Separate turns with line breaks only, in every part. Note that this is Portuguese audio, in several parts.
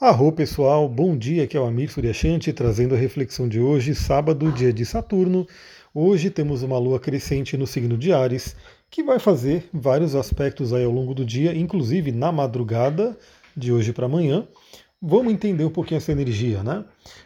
Arro pessoal, bom dia, aqui é o Amir Suryashanti trazendo a reflexão de hoje, sábado, dia de Saturno. Hoje temos uma lua crescente no signo de Ares, que vai fazer vários aspectos aí ao longo do dia, inclusive na madrugada de hoje para amanhã. Vamos entender um pouquinho essa energia, né?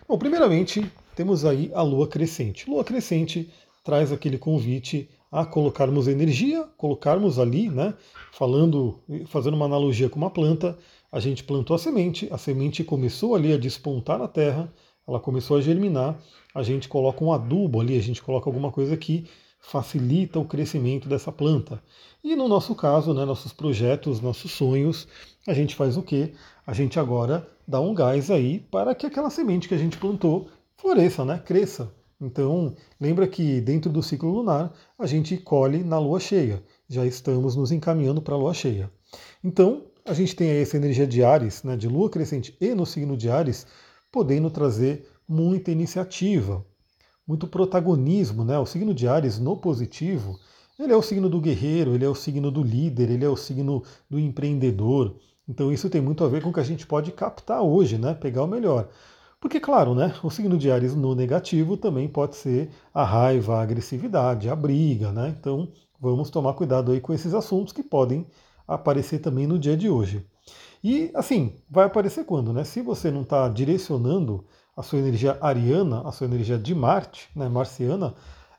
Bom, primeiramente, temos aí a lua crescente. Lua crescente traz aquele convite a colocarmos energia, colocarmos ali, né, falando, fazendo uma analogia com uma planta, a gente plantou a semente, a semente começou ali a despontar na terra, ela começou a germinar, a gente coloca um adubo ali, a gente coloca alguma coisa que facilita o crescimento dessa planta. E no nosso caso, né, nossos projetos, nossos sonhos, a gente faz o quê? A gente agora dá um gás aí para que aquela semente que a gente plantou floresça, né, cresça. Então, lembra que dentro do ciclo lunar a gente colhe na lua cheia. Já estamos nos encaminhando para a lua cheia. Então, a gente tem aí essa energia de Ares, né, de lua crescente e no signo de Ares, podendo trazer muita iniciativa, muito protagonismo. Né? O signo de Ares, no positivo, ele é o signo do guerreiro, ele é o signo do líder, ele é o signo do empreendedor. Então isso tem muito a ver com o que a gente pode captar hoje, né? pegar o melhor. Porque, claro, né, o signo de Ares no negativo também pode ser a raiva, a agressividade, a briga. Né? Então vamos tomar cuidado aí com esses assuntos que podem aparecer também no dia de hoje. E assim, vai aparecer quando? Né? Se você não está direcionando a sua energia ariana, a sua energia de Marte, né, marciana,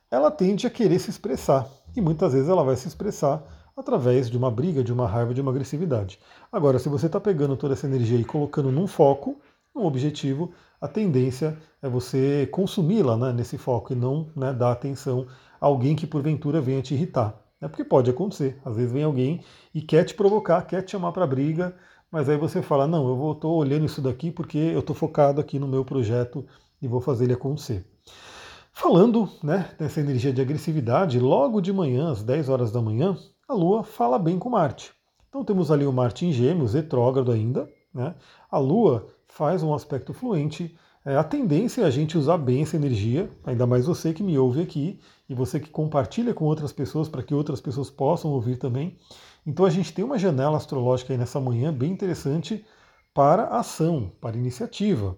ela tende a querer se expressar. E muitas vezes ela vai se expressar através de uma briga, de uma raiva, de uma agressividade. Agora, se você está pegando toda essa energia e colocando num foco, num objetivo, a tendência é você consumi-la né, nesse foco e não né, dar atenção a alguém que porventura venha te irritar. É porque pode acontecer. Às vezes vem alguém e quer te provocar, quer te chamar para briga, mas aí você fala: não, eu estou olhando isso daqui porque eu estou focado aqui no meu projeto e vou fazer ele acontecer. Falando né, dessa energia de agressividade, logo de manhã, às 10 horas da manhã, a Lua fala bem com Marte. Então temos ali o Marte em Gêmeos, retrógrado ainda. Né? A Lua faz um aspecto fluente é, a tendência é a gente usar bem essa energia, ainda mais você que me ouve aqui e você que compartilha com outras pessoas para que outras pessoas possam ouvir também. Então a gente tem uma janela astrológica aí nessa manhã bem interessante para ação, para iniciativa.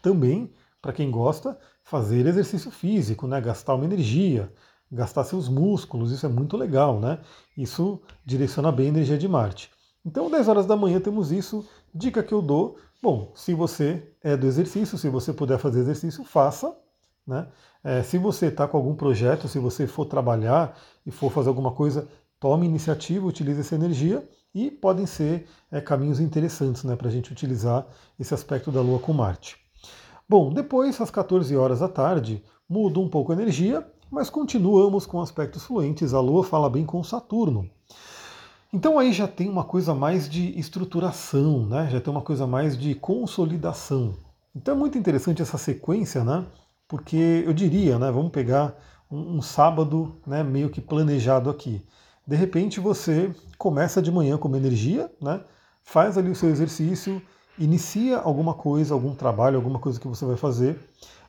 Também, para quem gosta, fazer exercício físico, né? gastar uma energia, gastar seus músculos, isso é muito legal, né? Isso direciona bem a energia de Marte. Então, 10 horas da manhã temos isso. Dica que eu dou: bom, se você é do exercício, se você puder fazer exercício, faça. Né? É, se você está com algum projeto, se você for trabalhar e for fazer alguma coisa, tome iniciativa, utilize essa energia e podem ser é, caminhos interessantes né, para a gente utilizar esse aspecto da Lua com Marte. Bom, depois, às 14 horas da tarde, muda um pouco a energia, mas continuamos com aspectos fluentes. A Lua fala bem com Saturno. Então aí já tem uma coisa mais de estruturação, né? já tem uma coisa mais de consolidação. Então é muito interessante essa sequência, né? porque eu diria, né, vamos pegar um, um sábado né, meio que planejado aqui. De repente você começa de manhã com uma energia, né, faz ali o seu exercício, inicia alguma coisa, algum trabalho, alguma coisa que você vai fazer.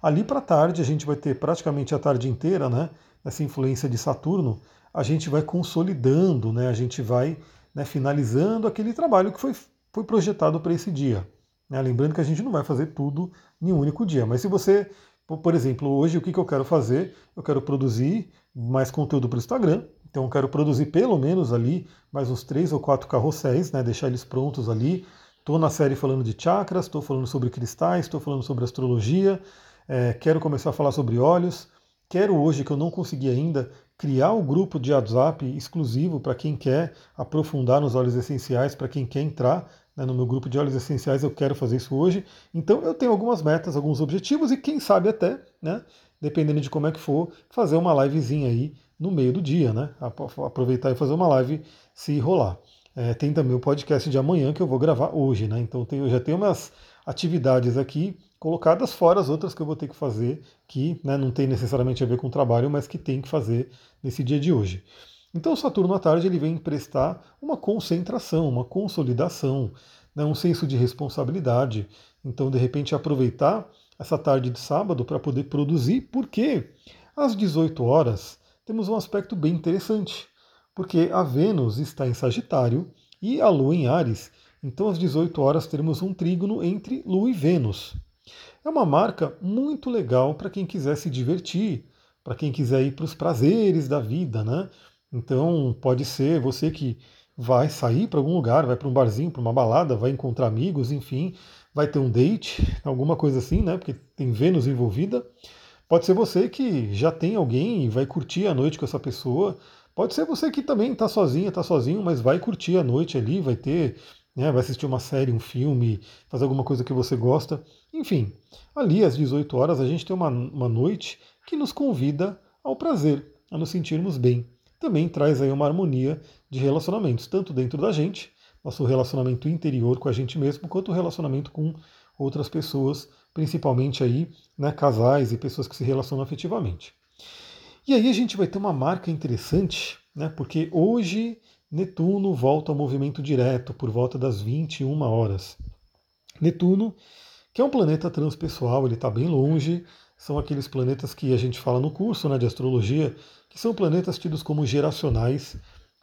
Ali para tarde a gente vai ter praticamente a tarde inteira, né, essa influência de Saturno, a gente vai consolidando, né, a gente vai né, finalizando aquele trabalho que foi, foi projetado para esse dia. Né? Lembrando que a gente não vai fazer tudo em um único dia, mas se você, por exemplo, hoje o que, que eu quero fazer? Eu quero produzir mais conteúdo para o Instagram, então eu quero produzir pelo menos ali mais uns três ou quatro carrosséis, né, deixar eles prontos ali. Estou na série falando de chakras, estou falando sobre cristais, estou falando sobre astrologia, é, quero começar a falar sobre óleos. Quero hoje, que eu não consegui ainda, criar o um grupo de WhatsApp exclusivo para quem quer aprofundar nos óleos essenciais, para quem quer entrar né, no meu grupo de óleos essenciais, eu quero fazer isso hoje. Então eu tenho algumas metas, alguns objetivos e quem sabe até, né, dependendo de como é que for, fazer uma livezinha aí no meio do dia, né? Aproveitar e fazer uma live se rolar. É, tem também o podcast de amanhã que eu vou gravar hoje, né? Então tem, eu já tenho umas atividades aqui colocadas fora as outras que eu vou ter que fazer, que né, não tem necessariamente a ver com o trabalho, mas que tem que fazer nesse dia de hoje. Então, Saturno à tarde ele vem emprestar uma concentração, uma consolidação, né, um senso de responsabilidade. Então, de repente, aproveitar essa tarde de sábado para poder produzir, porque às 18 horas temos um aspecto bem interessante, porque a Vênus está em Sagitário e a Lua em Ares, Então, às 18 horas, teremos um trígono entre Lua e Vênus. É uma marca muito legal para quem quiser se divertir, para quem quiser ir para os prazeres da vida, né? Então, pode ser você que vai sair para algum lugar, vai para um barzinho, para uma balada, vai encontrar amigos, enfim, vai ter um date, alguma coisa assim, né? Porque tem Vênus envolvida. Pode ser você que já tem alguém e vai curtir a noite com essa pessoa. Pode ser você que também está sozinha, está sozinho, mas vai curtir a noite ali, vai ter, né, vai assistir uma série, um filme, fazer alguma coisa que você gosta. Enfim, ali às 18 horas a gente tem uma, uma noite que nos convida ao prazer, a nos sentirmos bem. Também traz aí uma harmonia de relacionamentos, tanto dentro da gente, nosso relacionamento interior com a gente mesmo, quanto o relacionamento com outras pessoas, principalmente aí, né, casais e pessoas que se relacionam afetivamente. E aí a gente vai ter uma marca interessante, né, porque hoje Netuno volta ao movimento direto por volta das 21 horas. Netuno, que é um planeta transpessoal, ele está bem longe, são aqueles planetas que a gente fala no curso né, de astrologia, que são planetas tidos como geracionais,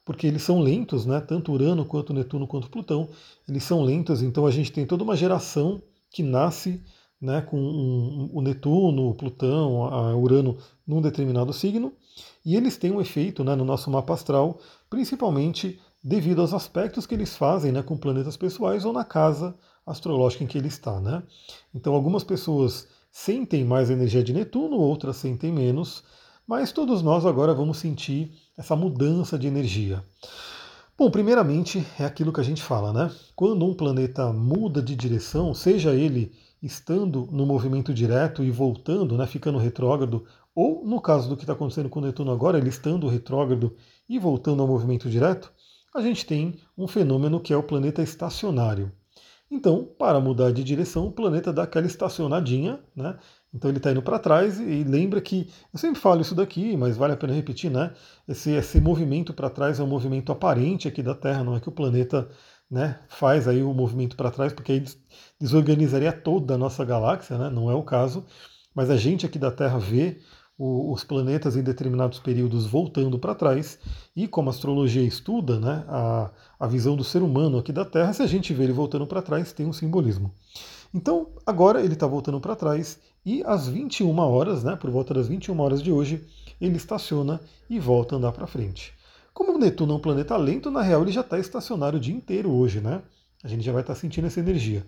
porque eles são lentos, né? Tanto Urano quanto Netuno quanto Plutão, eles são lentos, então a gente tem toda uma geração que nasce né, com um, o Netuno, Plutão, a Urano num determinado signo, e eles têm um efeito né, no nosso mapa astral, principalmente devido aos aspectos que eles fazem né, com planetas pessoais ou na casa astrológica em que ele está. Né? Então algumas pessoas sentem mais energia de Netuno, outras sentem menos, mas todos nós agora vamos sentir essa mudança de energia. Bom, primeiramente é aquilo que a gente fala, né? Quando um planeta muda de direção, seja ele estando no movimento direto e voltando, né, ficando retrógrado, ou no caso do que está acontecendo com o Netuno agora, ele estando retrógrado e voltando ao movimento direto, a gente tem um fenômeno que é o planeta estacionário. Então, para mudar de direção, o planeta dá aquela estacionadinha, né? Então ele está indo para trás e lembra que, eu sempre falo isso daqui, mas vale a pena repetir, né? Esse, esse movimento para trás é um movimento aparente aqui da Terra, não é que o planeta né, faz aí o movimento para trás, porque aí desorganizaria toda a nossa galáxia, né? Não é o caso. Mas a gente aqui da Terra vê o, os planetas em determinados períodos voltando para trás, e como a astrologia estuda né, a, a visão do ser humano aqui da Terra, se a gente vê ele voltando para trás, tem um simbolismo. Então, agora ele está voltando para trás e às 21 horas, né, por volta das 21 horas de hoje, ele estaciona e volta a andar para frente. Como o Netuno é um planeta lento, na real ele já está estacionário o dia inteiro hoje, né? A gente já vai estar tá sentindo essa energia.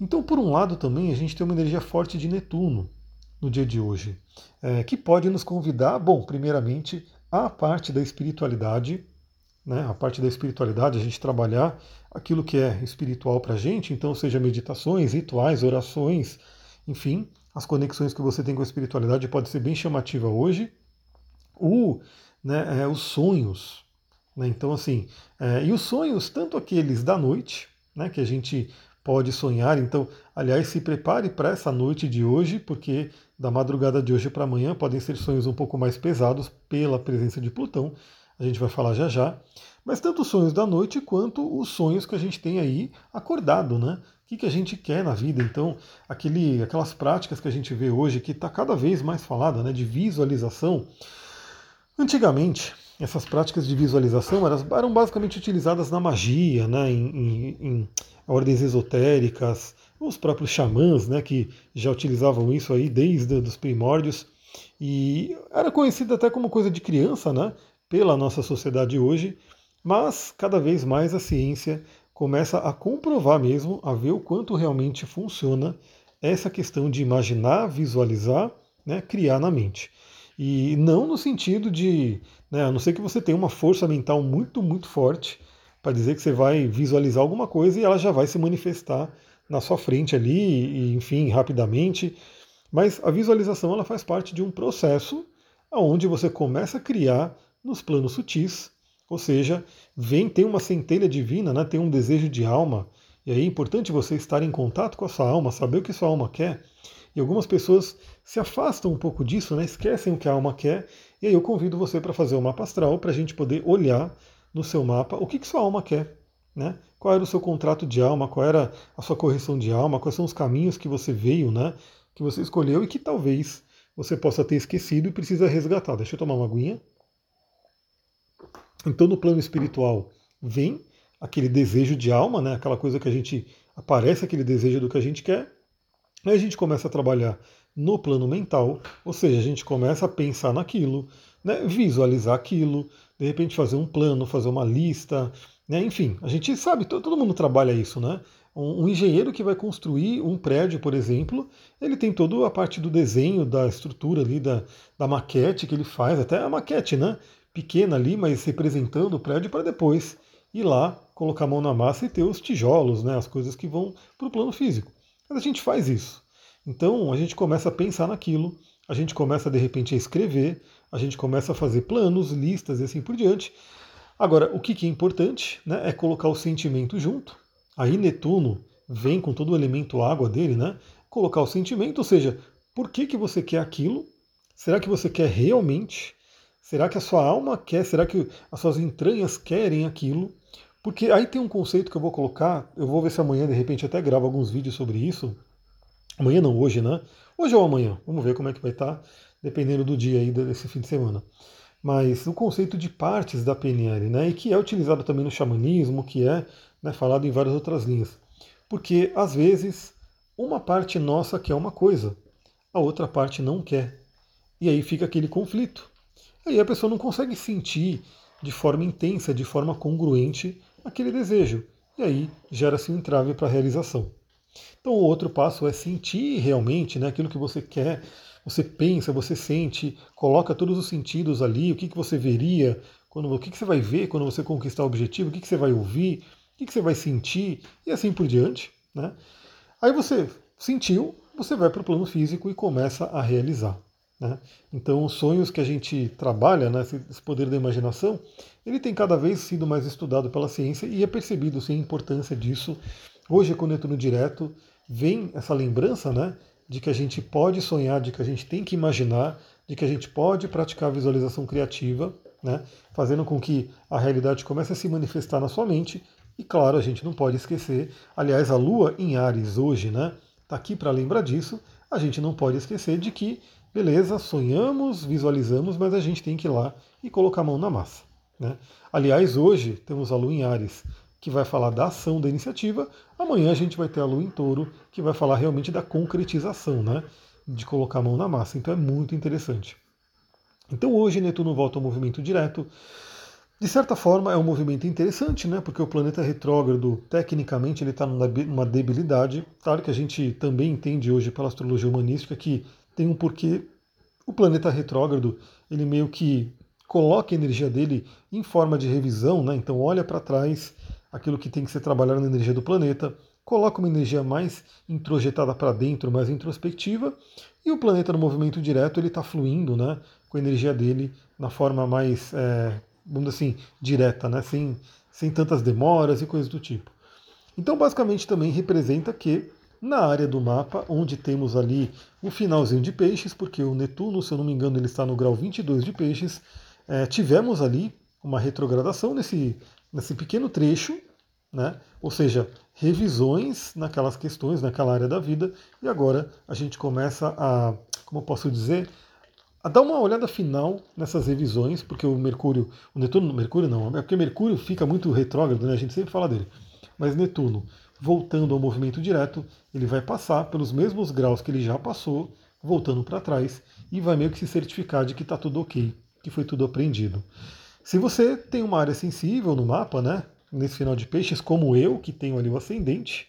Então, por um lado também, a gente tem uma energia forte de Netuno no dia de hoje, é, que pode nos convidar, bom, primeiramente, a parte da espiritualidade, né, a parte da espiritualidade, a gente trabalhar aquilo que é espiritual para a gente, então seja meditações, rituais, orações, enfim, as conexões que você tem com a espiritualidade pode ser bem chamativa hoje. O, né, é, os sonhos. Né, então, assim, é, e os sonhos, tanto aqueles da noite, né, que a gente pode sonhar. Então, aliás, se prepare para essa noite de hoje, porque da madrugada de hoje para amanhã podem ser sonhos um pouco mais pesados pela presença de Plutão a gente vai falar já já, mas tanto os sonhos da noite quanto os sonhos que a gente tem aí acordado, né? O que, que a gente quer na vida? Então, aquele, aquelas práticas que a gente vê hoje, que está cada vez mais falada, né, de visualização. Antigamente, essas práticas de visualização eram, basicamente utilizadas na magia, né, em, em, em ordens esotéricas, os próprios xamãs, né, que já utilizavam isso aí desde os primórdios. E era conhecido até como coisa de criança, né? pela nossa sociedade hoje, mas cada vez mais a ciência começa a comprovar mesmo, a ver o quanto realmente funciona essa questão de imaginar, visualizar, né, criar na mente. E não no sentido de, né, a não ser que você tenha uma força mental muito, muito forte para dizer que você vai visualizar alguma coisa e ela já vai se manifestar na sua frente ali, e, enfim, rapidamente. Mas a visualização ela faz parte de um processo onde você começa a criar nos planos sutis, ou seja, vem, tem uma centelha divina, né, tem um desejo de alma, e aí é importante você estar em contato com a sua alma, saber o que sua alma quer. E algumas pessoas se afastam um pouco disso, né, esquecem o que a alma quer, e aí eu convido você para fazer o mapa astral, para a gente poder olhar no seu mapa o que, que sua alma quer. Né? Qual era o seu contrato de alma, qual era a sua correção de alma, quais são os caminhos que você veio, né, que você escolheu e que talvez você possa ter esquecido e precisa resgatar. Deixa eu tomar uma aguinha. Então, no plano espiritual, vem aquele desejo de alma, né? aquela coisa que a gente aparece aquele desejo do que a gente quer. Aí a gente começa a trabalhar no plano mental, ou seja, a gente começa a pensar naquilo, né? visualizar aquilo, de repente fazer um plano, fazer uma lista, né? enfim, a gente sabe, todo mundo trabalha isso, né? Um, engenheiro que vai construir um prédio, por exemplo, ele tem toda a parte do desenho, da estrutura ali, da, da maquete que ele faz, até a maquete, né? Pequena ali, mas representando o prédio para depois ir lá, colocar a mão na massa e ter os tijolos, né? As coisas que vão para o plano físico. Mas a gente faz isso. Então a gente começa a pensar naquilo, a gente começa de repente a escrever, a gente começa a fazer planos, listas e assim por diante. Agora, o que é importante né, é colocar o sentimento junto, Aí Netuno vem com todo o elemento água dele, né? Colocar o sentimento, ou seja, por que, que você quer aquilo? Será que você quer realmente? Será que a sua alma quer? Será que as suas entranhas querem aquilo? Porque aí tem um conceito que eu vou colocar, eu vou ver se amanhã de repente até gravo alguns vídeos sobre isso. Amanhã não, hoje, né? Hoje ou amanhã, vamos ver como é que vai estar, dependendo do dia aí desse fim de semana. Mas o conceito de partes da PNL, né? E que é utilizado também no xamanismo, que é né, falado em várias outras linhas. Porque, às vezes, uma parte nossa quer uma coisa, a outra parte não quer. E aí fica aquele conflito. Aí a pessoa não consegue sentir de forma intensa, de forma congruente, aquele desejo. E aí gera-se um entrave para a realização. Então o outro passo é sentir realmente né, aquilo que você quer, você pensa, você sente, coloca todos os sentidos ali, o que, que você veria, quando, o que, que você vai ver quando você conquistar o objetivo, o que, que você vai ouvir, o que você vai sentir e assim por diante. Né? Aí você sentiu, você vai para o plano físico e começa a realizar. Né? Então, os sonhos que a gente trabalha, né, esse poder da imaginação, ele tem cada vez sido mais estudado pela ciência e é percebido sim, a importância disso. Hoje, com o Netuno Direto, vem essa lembrança né, de que a gente pode sonhar, de que a gente tem que imaginar, de que a gente pode praticar a visualização criativa, né, fazendo com que a realidade comece a se manifestar na sua mente e claro, a gente não pode esquecer, aliás, a Lua em Ares hoje, né? Está aqui para lembrar disso. A gente não pode esquecer de que, beleza, sonhamos, visualizamos, mas a gente tem que ir lá e colocar a mão na massa. Né? Aliás, hoje temos a Lua em Ares, que vai falar da ação da iniciativa. Amanhã a gente vai ter a Lua em Touro, que vai falar realmente da concretização, né? De colocar a mão na massa. Então é muito interessante. Então hoje Netuno volta ao movimento direto. De certa forma, é um movimento interessante, né? Porque o planeta retrógrado, tecnicamente, ele está numa debilidade. Claro que a gente também entende hoje pela astrologia humanística que tem um porquê. O planeta retrógrado, ele meio que coloca a energia dele em forma de revisão, né? Então olha para trás aquilo que tem que ser trabalhado na energia do planeta, coloca uma energia mais introjetada para dentro, mais introspectiva, e o planeta no movimento direto ele está fluindo, né? Com a energia dele na forma mais é, vamos assim, direta, né? sem, sem tantas demoras e coisas do tipo. Então, basicamente, também representa que na área do mapa, onde temos ali o finalzinho de peixes, porque o Netuno, se eu não me engano, ele está no grau 22 de peixes, é, tivemos ali uma retrogradação nesse, nesse pequeno trecho, né? ou seja, revisões naquelas questões, naquela área da vida, e agora a gente começa a, como posso dizer, a dar uma olhada final nessas revisões, porque o Mercúrio, o Netuno, Mercúrio não, é porque Mercúrio fica muito retrógrado, né? a gente sempre fala dele. Mas Netuno, voltando ao movimento direto, ele vai passar pelos mesmos graus que ele já passou, voltando para trás, e vai meio que se certificar de que está tudo ok, que foi tudo aprendido. Se você tem uma área sensível no mapa, né, nesse final de peixes, como eu, que tenho ali o ascendente,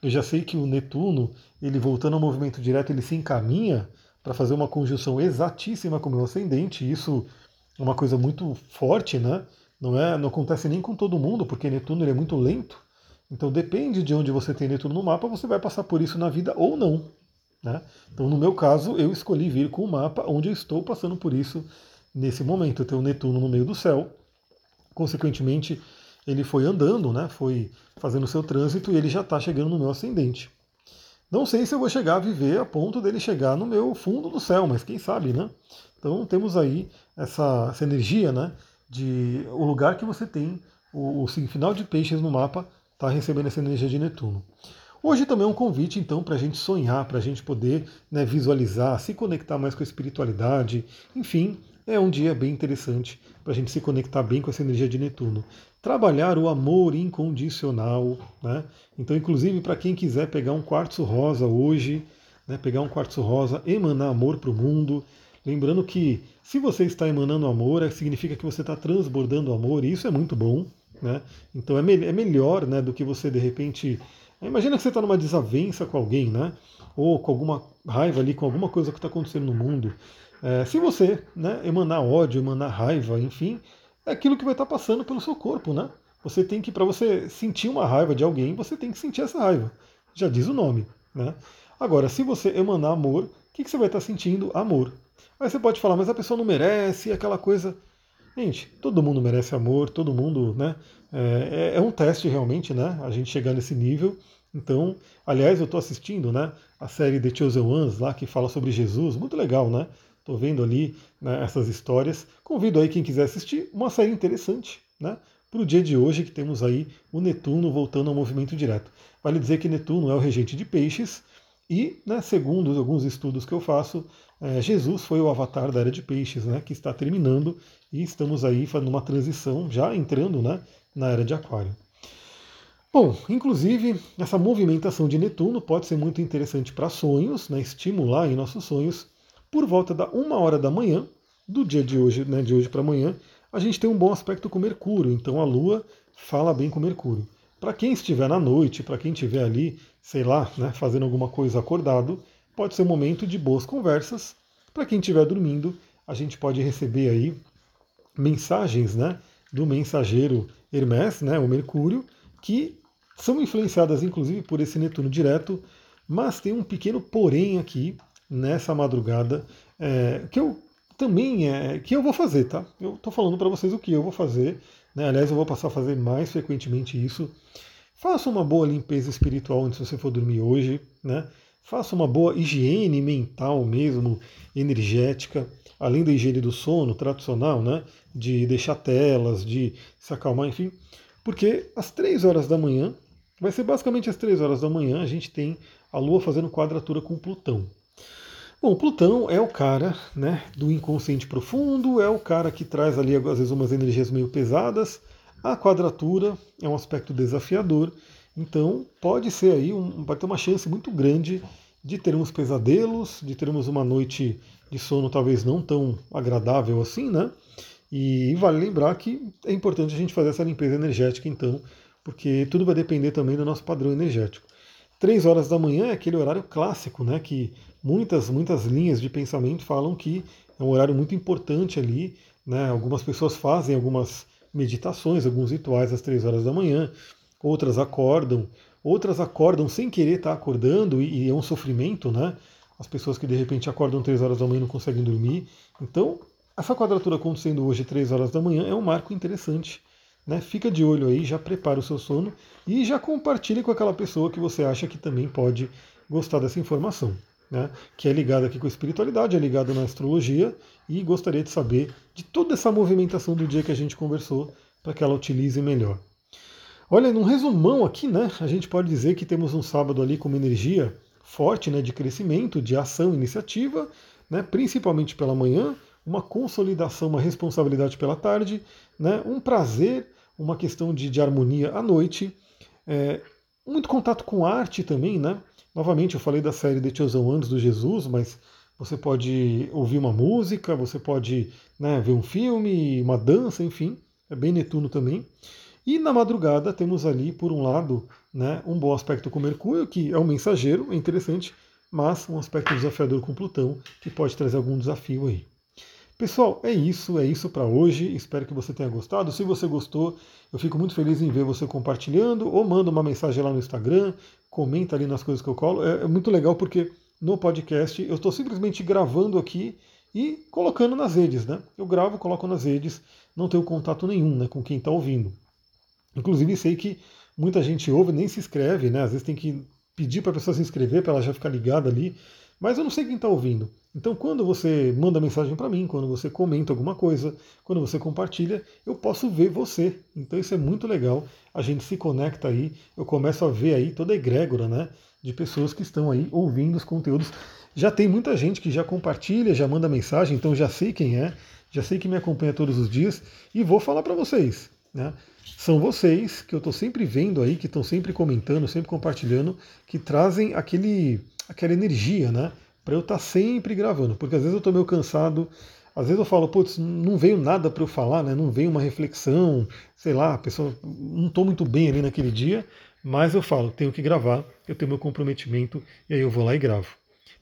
eu já sei que o Netuno, ele voltando ao movimento direto, ele se encaminha para fazer uma conjunção exatíssima com o meu ascendente. Isso é uma coisa muito forte, né? Não, é, não acontece nem com todo mundo, porque Netuno é muito lento. Então depende de onde você tem Netuno no mapa, você vai passar por isso na vida ou não. Né? Então no meu caso, eu escolhi vir com o mapa onde eu estou passando por isso nesse momento. Eu tenho Netuno no meio do céu, consequentemente ele foi andando, né? foi fazendo seu trânsito e ele já está chegando no meu ascendente. Não sei se eu vou chegar a viver a ponto dele chegar no meu fundo do céu, mas quem sabe, né? Então temos aí essa, essa energia, né? De o lugar que você tem o, o final de peixes no mapa está recebendo essa energia de Netuno. Hoje também é um convite, então, para a gente sonhar, para a gente poder né, visualizar, se conectar mais com a espiritualidade. Enfim, é um dia bem interessante para a gente se conectar bem com essa energia de Netuno. trabalhar o amor incondicional. Né? Então, inclusive, para quem quiser pegar um quartzo rosa hoje, né, pegar um quartzo rosa, emanar amor para o mundo. Lembrando que se você está emanando amor, é, significa que você está transbordando amor, e isso é muito bom. Né? Então é, me é melhor né, do que você de repente. Imagina que você está numa desavença com alguém, né? Ou com alguma raiva ali, com alguma coisa que está acontecendo no mundo. É, se você né, emanar ódio, emanar raiva, enfim, é aquilo que vai estar passando pelo seu corpo, né? Você tem que, para você sentir uma raiva de alguém, você tem que sentir essa raiva. Já diz o nome, né? Agora, se você emanar amor, o que, que você vai estar sentindo? Amor. Aí você pode falar, mas a pessoa não merece, aquela coisa. Gente, todo mundo merece amor, todo mundo, né? É, é, é um teste realmente, né? A gente chegar nesse nível. Então, aliás, eu estou assistindo, né? A série The Chosen Ones lá que fala sobre Jesus, muito legal, né? Estou vendo ali né, essas histórias. Convido aí quem quiser assistir, uma série interessante, né? Para o dia de hoje, que temos aí o Netuno voltando ao movimento direto. Vale dizer que Netuno é o regente de peixes, e, né, segundo alguns estudos que eu faço, é, Jesus foi o avatar da era de peixes, né, que está terminando, e estamos aí fazendo uma transição, já entrando né, na era de aquário. Bom, inclusive, essa movimentação de Netuno pode ser muito interessante para sonhos, né, estimular em nossos sonhos, por volta da uma hora da manhã, do dia de hoje, né, de hoje para amanhã, a gente tem um bom aspecto com Mercúrio, então a Lua fala bem com Mercúrio. Para quem estiver na noite, para quem estiver ali, sei lá, né, fazendo alguma coisa acordado, pode ser um momento de boas conversas. Para quem estiver dormindo, a gente pode receber aí mensagens né, do mensageiro Hermes, né, o Mercúrio, que são influenciadas inclusive por esse Netuno direto, mas tem um pequeno porém aqui, nessa madrugada, é, que eu também é que eu vou fazer, tá? Eu estou falando para vocês o que eu vou fazer. Né? Aliás, eu vou passar a fazer mais frequentemente isso. Faça uma boa limpeza espiritual antes de você for dormir hoje, né? Faça uma boa higiene mental mesmo, energética, além da higiene do sono tradicional, né? De deixar telas, de se acalmar, enfim. Porque às três horas da manhã, vai ser basicamente às três horas da manhã, a gente tem a Lua fazendo quadratura com Plutão. Bom, Plutão é o cara né, do inconsciente profundo, é o cara que traz ali às vezes umas energias meio pesadas. A quadratura é um aspecto desafiador, então pode ser aí, um, pode ter uma chance muito grande de termos pesadelos, de termos uma noite de sono talvez não tão agradável assim, né? E vale lembrar que é importante a gente fazer essa limpeza energética então, porque tudo vai depender também do nosso padrão energético. Três horas da manhã é aquele horário clássico, né? Que muitas, muitas linhas de pensamento falam que é um horário muito importante ali. Né? Algumas pessoas fazem algumas meditações, alguns rituais às três horas da manhã, outras acordam, outras acordam sem querer estar acordando e, e é um sofrimento, né? As pessoas que de repente acordam três horas da manhã e não conseguem dormir. Então, essa quadratura acontecendo hoje três horas da manhã é um marco interessante. Né? Fica de olho aí, já prepara o seu sono e já compartilhe com aquela pessoa que você acha que também pode gostar dessa informação né, que é ligado aqui com a espiritualidade, é ligado na astrologia, e gostaria de saber de toda essa movimentação do dia que a gente conversou, para que ela utilize melhor. Olha, num resumão aqui, né, a gente pode dizer que temos um sábado ali com uma energia forte né, de crescimento, de ação, iniciativa, né, principalmente pela manhã, uma consolidação, uma responsabilidade pela tarde, né, um prazer, uma questão de, de harmonia à noite, é, muito contato com arte também, né? Novamente, eu falei da série The Chosen Ones do Jesus, mas você pode ouvir uma música, você pode né, ver um filme, uma dança, enfim, é bem Netuno também. E na madrugada temos ali, por um lado, né, um bom aspecto com Mercúrio, que é um mensageiro, é interessante, mas um aspecto desafiador com Plutão, que pode trazer algum desafio aí. Pessoal, é isso, é isso para hoje. Espero que você tenha gostado. Se você gostou, eu fico muito feliz em ver você compartilhando ou manda uma mensagem lá no Instagram, comenta ali nas coisas que eu colo. É, é muito legal porque no podcast eu estou simplesmente gravando aqui e colocando nas redes, né? Eu gravo, coloco nas redes, não tenho contato nenhum né, com quem está ouvindo. Inclusive sei que muita gente ouve, nem se inscreve, né? Às vezes tem que pedir para a pessoa se inscrever para ela já ficar ligada ali. Mas eu não sei quem está ouvindo. Então, quando você manda mensagem para mim, quando você comenta alguma coisa, quando você compartilha, eu posso ver você. Então, isso é muito legal. A gente se conecta aí, eu começo a ver aí toda a egrégora né, de pessoas que estão aí ouvindo os conteúdos. Já tem muita gente que já compartilha, já manda mensagem, então já sei quem é, já sei que me acompanha todos os dias e vou falar para vocês. Né? são vocês que eu estou sempre vendo aí, que estão sempre comentando, sempre compartilhando, que trazem aquele, aquela energia, né? Para eu estar tá sempre gravando, porque às vezes eu estou meio cansado, às vezes eu falo, putz, não veio nada para eu falar, né? Não veio uma reflexão, sei lá, a pessoa não estou muito bem ali naquele dia, mas eu falo, tenho que gravar, eu tenho meu comprometimento e aí eu vou lá e gravo.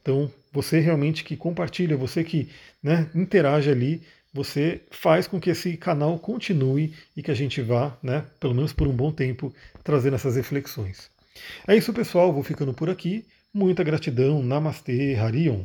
Então, você realmente que compartilha, você que né, interage ali, você faz com que esse canal continue e que a gente vá, né, pelo menos por um bom tempo, trazendo essas reflexões. É isso, pessoal. Vou ficando por aqui. Muita gratidão. Namastê, Harion.